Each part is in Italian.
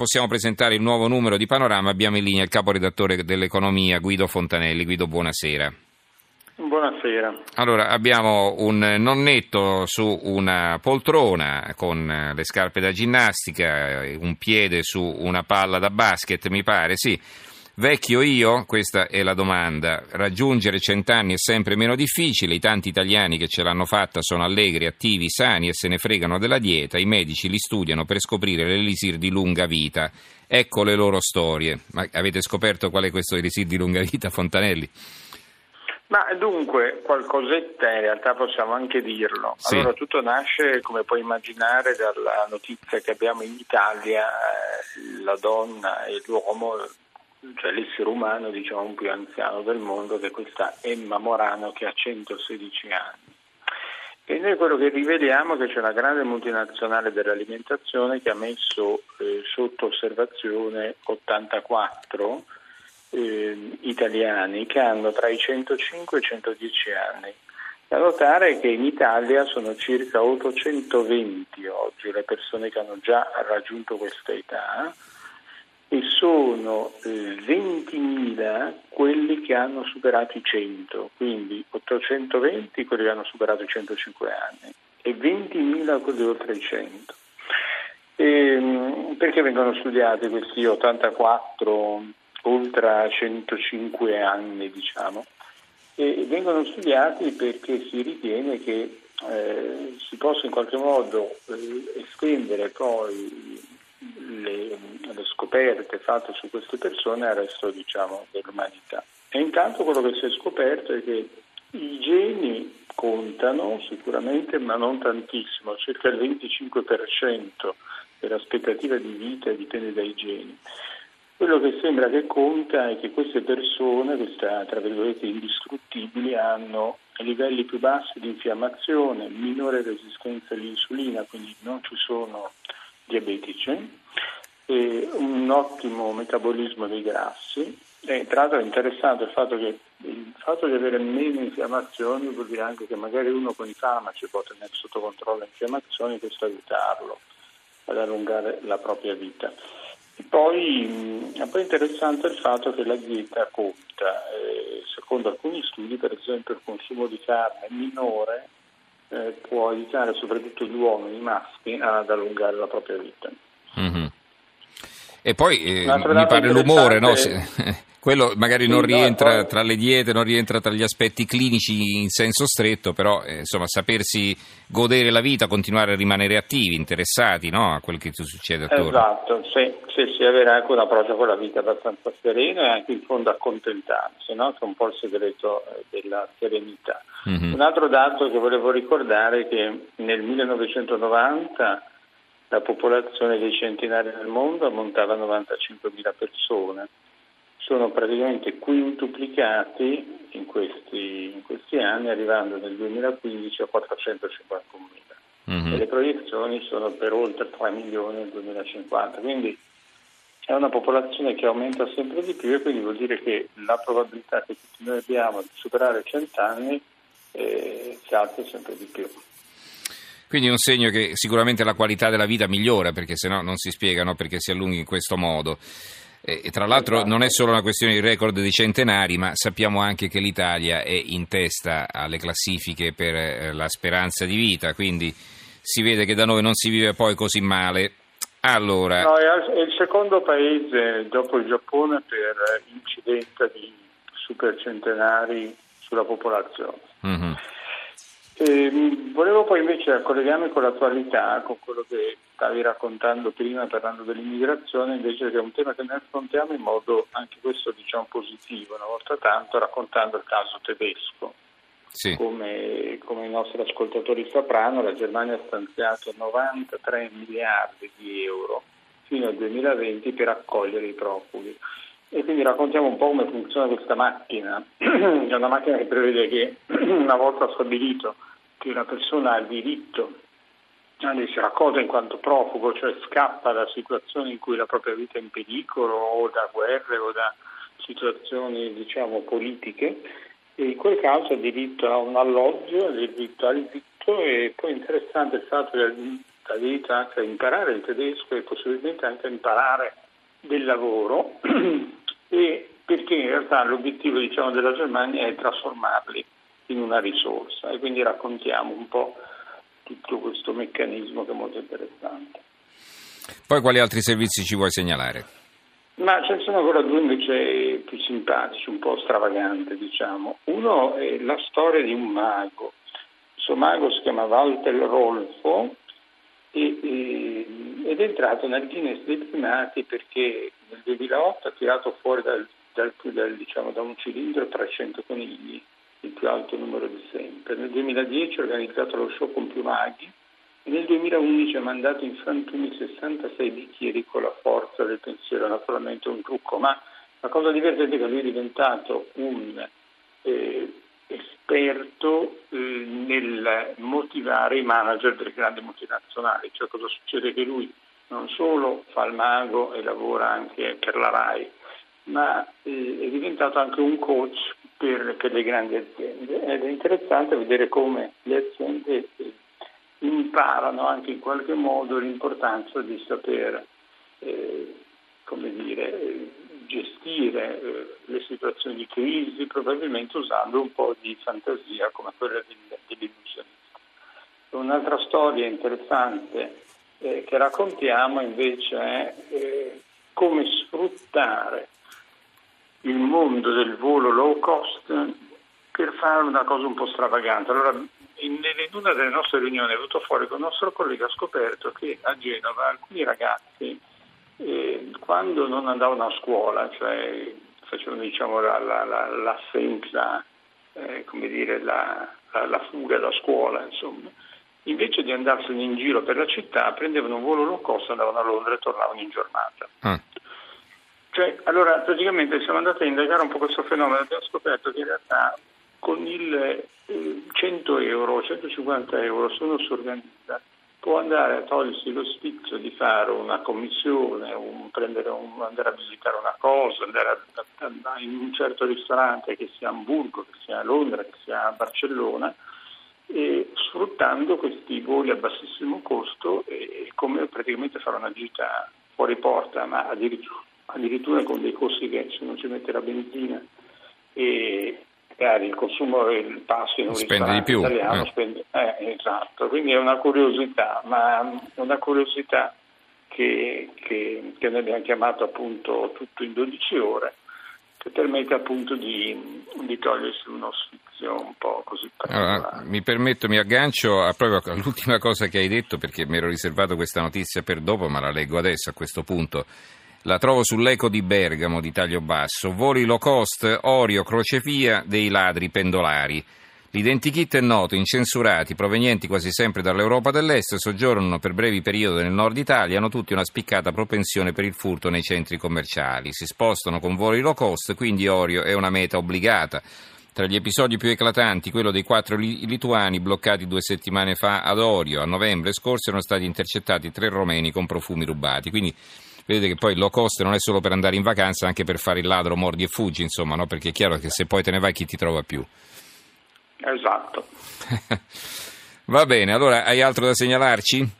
Possiamo presentare il nuovo numero di Panorama. Abbiamo in linea il caporedattore dell'economia Guido Fontanelli. Guido, buonasera. Buonasera. Allora, abbiamo un nonnetto su una poltrona con le scarpe da ginnastica, un piede su una palla da basket, mi pare, sì. Vecchio io? Questa è la domanda. Raggiungere cent'anni è sempre meno difficile, i tanti italiani che ce l'hanno fatta sono allegri, attivi, sani e se ne fregano della dieta, i medici li studiano per scoprire l'elisir di lunga vita. Ecco le loro storie. Ma avete scoperto qual è questo elisir di lunga vita, Fontanelli? Ma dunque, qualcosetta in realtà possiamo anche dirlo. Sì. Allora, tutto nasce, come puoi immaginare, dalla notizia che abbiamo in Italia, eh, la donna e l'uomo cioè l'essere umano diciamo più anziano del mondo che è questa Emma Morano che ha 116 anni. E noi quello che rivediamo è che c'è una grande multinazionale dell'alimentazione che ha messo eh, sotto osservazione 84 eh, italiani che hanno tra i 105 e i 110 anni. Da notare che in Italia sono circa 820 oggi le persone che hanno già raggiunto questa età sono eh, 20.000 quelli che hanno superato i 100, quindi 820 quelli che hanno superato i 105 anni e 20.000 quelli oltre i 100. E, ehm, perché vengono studiati questi 84 oltre 105 anni, diciamo? E vengono studiati perché si ritiene che eh, si possa in qualche modo eh, estendere poi le, le, scoperte fatte su queste persone al resto diciamo, dell'umanità. E intanto quello che si è scoperto è che i geni contano sicuramente, ma non tantissimo, circa il 25% dell'aspettativa di vita dipende dai geni. Quello che sembra che conta è che queste persone, queste tra virgolette indistruttibili, hanno livelli più bassi di infiammazione, minore resistenza all'insulina, quindi non ci sono diabetici, e un ottimo metabolismo dei grassi. E tra l'altro è interessante il fatto che il fatto di avere meno infiammazioni vuol dire anche che magari uno con i farmaci può tenere sotto controllo le infiammazioni e questo aiutarlo ad allungare la propria vita. E poi è poi interessante il fatto che la dieta conta. Eh, secondo alcuni studi, per esempio, il consumo di carne minore eh, può aiutare soprattutto gli uomini maschi ad allungare la propria vita. E poi eh, mi pare l'umore, no? Se, quello magari non rientra tra le diete, non rientra tra gli aspetti clinici in senso stretto, però eh, insomma sapersi godere la vita, continuare a rimanere attivi, interessati no? a quel che ti succede attorno. Esatto, sì, sì, sì, avere anche un approccio con la vita abbastanza sereno e anche in fondo accontentarsi, no? che è un po' il segreto eh, della serenità. Mm-hmm. Un altro dato che volevo ricordare è che nel 1990 la popolazione dei centenari nel mondo ammontava a 95.000 persone. Sono praticamente quintuplicati in questi, in questi anni, arrivando nel 2015 a 451.000. Mm-hmm. E le proiezioni sono per oltre 3 milioni nel 2050. Quindi è una popolazione che aumenta sempre di più e quindi vuol dire che la probabilità che tutti noi abbiamo di superare 100 anni eh, si alza sempre di più. Quindi è un segno che sicuramente la qualità della vita migliora, perché se no non si spiega no, perché si allunghi in questo modo. E, tra l'altro esatto. non è solo una questione di record di centenari, ma sappiamo anche che l'Italia è in testa alle classifiche per eh, la speranza di vita, quindi si vede che da noi non si vive poi così male. Allora... No, è il secondo paese dopo il Giappone per incidenza di supercentenari sulla popolazione. Mm-hmm. E, volevo poi invece collegarmi con l'attualità, con quello che stavi raccontando prima parlando dell'immigrazione, invece che è un tema che noi affrontiamo in modo anche questo diciamo positivo, una volta tanto raccontando il caso tedesco. Sì. Come, come, i nostri ascoltatori sapranno, la Germania ha stanziato 93 miliardi di euro fino al 2020 per accogliere i profughi. E quindi raccontiamo un po' come funziona questa macchina. È una macchina che prevede che una volta stabilito che la persona ha il diritto ad essere accolta in quanto profugo, cioè scappa da situazioni in cui la propria vita è in pericolo o da guerre o da situazioni diciamo politiche. E in quel caso ha diritto a un alloggio, ha diritto al vitto e poi è interessante il fatto che la vita anche a imparare il tedesco e possibilmente anche a imparare del lavoro. E perché in realtà l'obiettivo diciamo, della Germania è trasformarli in una risorsa e quindi raccontiamo un po' tutto questo meccanismo che è molto interessante. Poi quali altri servizi ci vuoi segnalare? Ma ce ne sono ancora due invece più simpatici, un po' stravaganti diciamo. Uno è la storia di un mago. Questo mago si chiama Walter Rolfo e, e, ed è entrato nel Guinness dei primati perché nel 2008 ha tirato fuori dal, dal, dal, diciamo, da un cilindro 300 conigli, più alto numero di sempre. Nel 2010 ha organizzato lo show con più maghi. E nel 2011 ha mandato in frantumi 66 bicchieri con la forza del pensiero, naturalmente un trucco, ma la cosa divertente è che lui è diventato un eh, esperto eh, nel motivare i manager delle grandi multinazionali, cioè cosa succede? Che lui non solo fa il mago e lavora anche per la RAI, ma eh, è diventato anche un coach per, per, le grandi aziende ed è interessante vedere come le aziende imparano anche in qualche modo l'importanza di saper eh, come dire, gestire eh, le situazioni di crisi, probabilmente usando un po' di fantasia come quella dell'illusionista. Un'altra storia interessante eh, che raccontiamo invece è eh, come sfruttare il mondo del volo low cost per fare una cosa un po' stravagante. Allora, in, in una delle nostre riunioni è venuto fuori con il nostro collega ha scoperto che a Genova alcuni ragazzi eh, quando non andavano a scuola, cioè facevano diciamo, la, la, la, l'assenza, eh, come dire, la, fuga da scuola, insomma, invece di andarsene in giro per la città prendevano un volo low cost, andavano a Londra e tornavano in giornata. Mm. Cioè, allora praticamente siamo andati a indagare un po' questo fenomeno. E abbiamo scoperto che in realtà con il eh, 100 euro, 150 euro sono si organizza può andare a togliersi lo spizio di fare una commissione, un, un, andare a visitare una cosa, andare a, a, in un certo ristorante che sia a Hamburgo, che sia a Londra, che sia a Barcellona, e sfruttando questi voli a bassissimo costo e come praticamente fare una gita fuori porta, ma addirittura, addirittura con dei costi che se non ci mette la benzina e, magari il consumo il passo in un spende di più. italiano eh. spende, eh, esatto, quindi è una curiosità, ma è una curiosità che, che, che noi abbiamo chiamato appunto tutto in 12 ore che permette appunto di, di togliersi uno sfizio un po' così allora, mi permetto, mi aggancio a proprio all'ultima cosa che hai detto perché mi ero riservato questa notizia per dopo, ma la leggo adesso a questo punto. La trovo sull'Eco di Bergamo di taglio basso. Voli low cost, Orio, crocevia dei ladri pendolari. L'identikit è noto, incensurati, provenienti quasi sempre dall'Europa dell'Est, soggiornano per brevi periodi nel nord Italia, hanno tutti una spiccata propensione per il furto nei centri commerciali. Si spostano con voli low cost, quindi Orio è una meta obbligata. Tra gli episodi più eclatanti, quello dei quattro lituani bloccati due settimane fa ad Orio. A novembre scorso erano stati intercettati tre romeni con profumi rubati. Quindi vedete che poi low cost non è solo per andare in vacanza, anche per fare il ladro, mordi e fuggi, insomma, no? perché è chiaro che se poi te ne vai chi ti trova più. Esatto. Va bene, allora hai altro da segnalarci?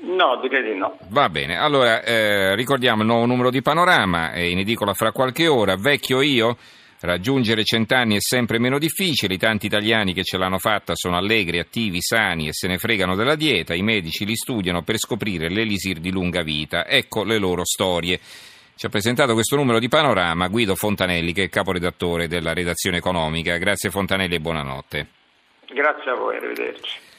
No, direi di no. Va bene, allora eh, ricordiamo il nuovo numero di Panorama, è in edicola fra qualche ora, vecchio io Raggiungere cent'anni è sempre meno difficile, i tanti italiani che ce l'hanno fatta sono allegri, attivi, sani e se ne fregano della dieta, i medici li studiano per scoprire l'elisir di lunga vita. Ecco le loro storie. Ci ha presentato questo numero di panorama Guido Fontanelli, che è caporedattore della redazione economica. Grazie Fontanelli e buonanotte. Grazie a voi, arrivederci.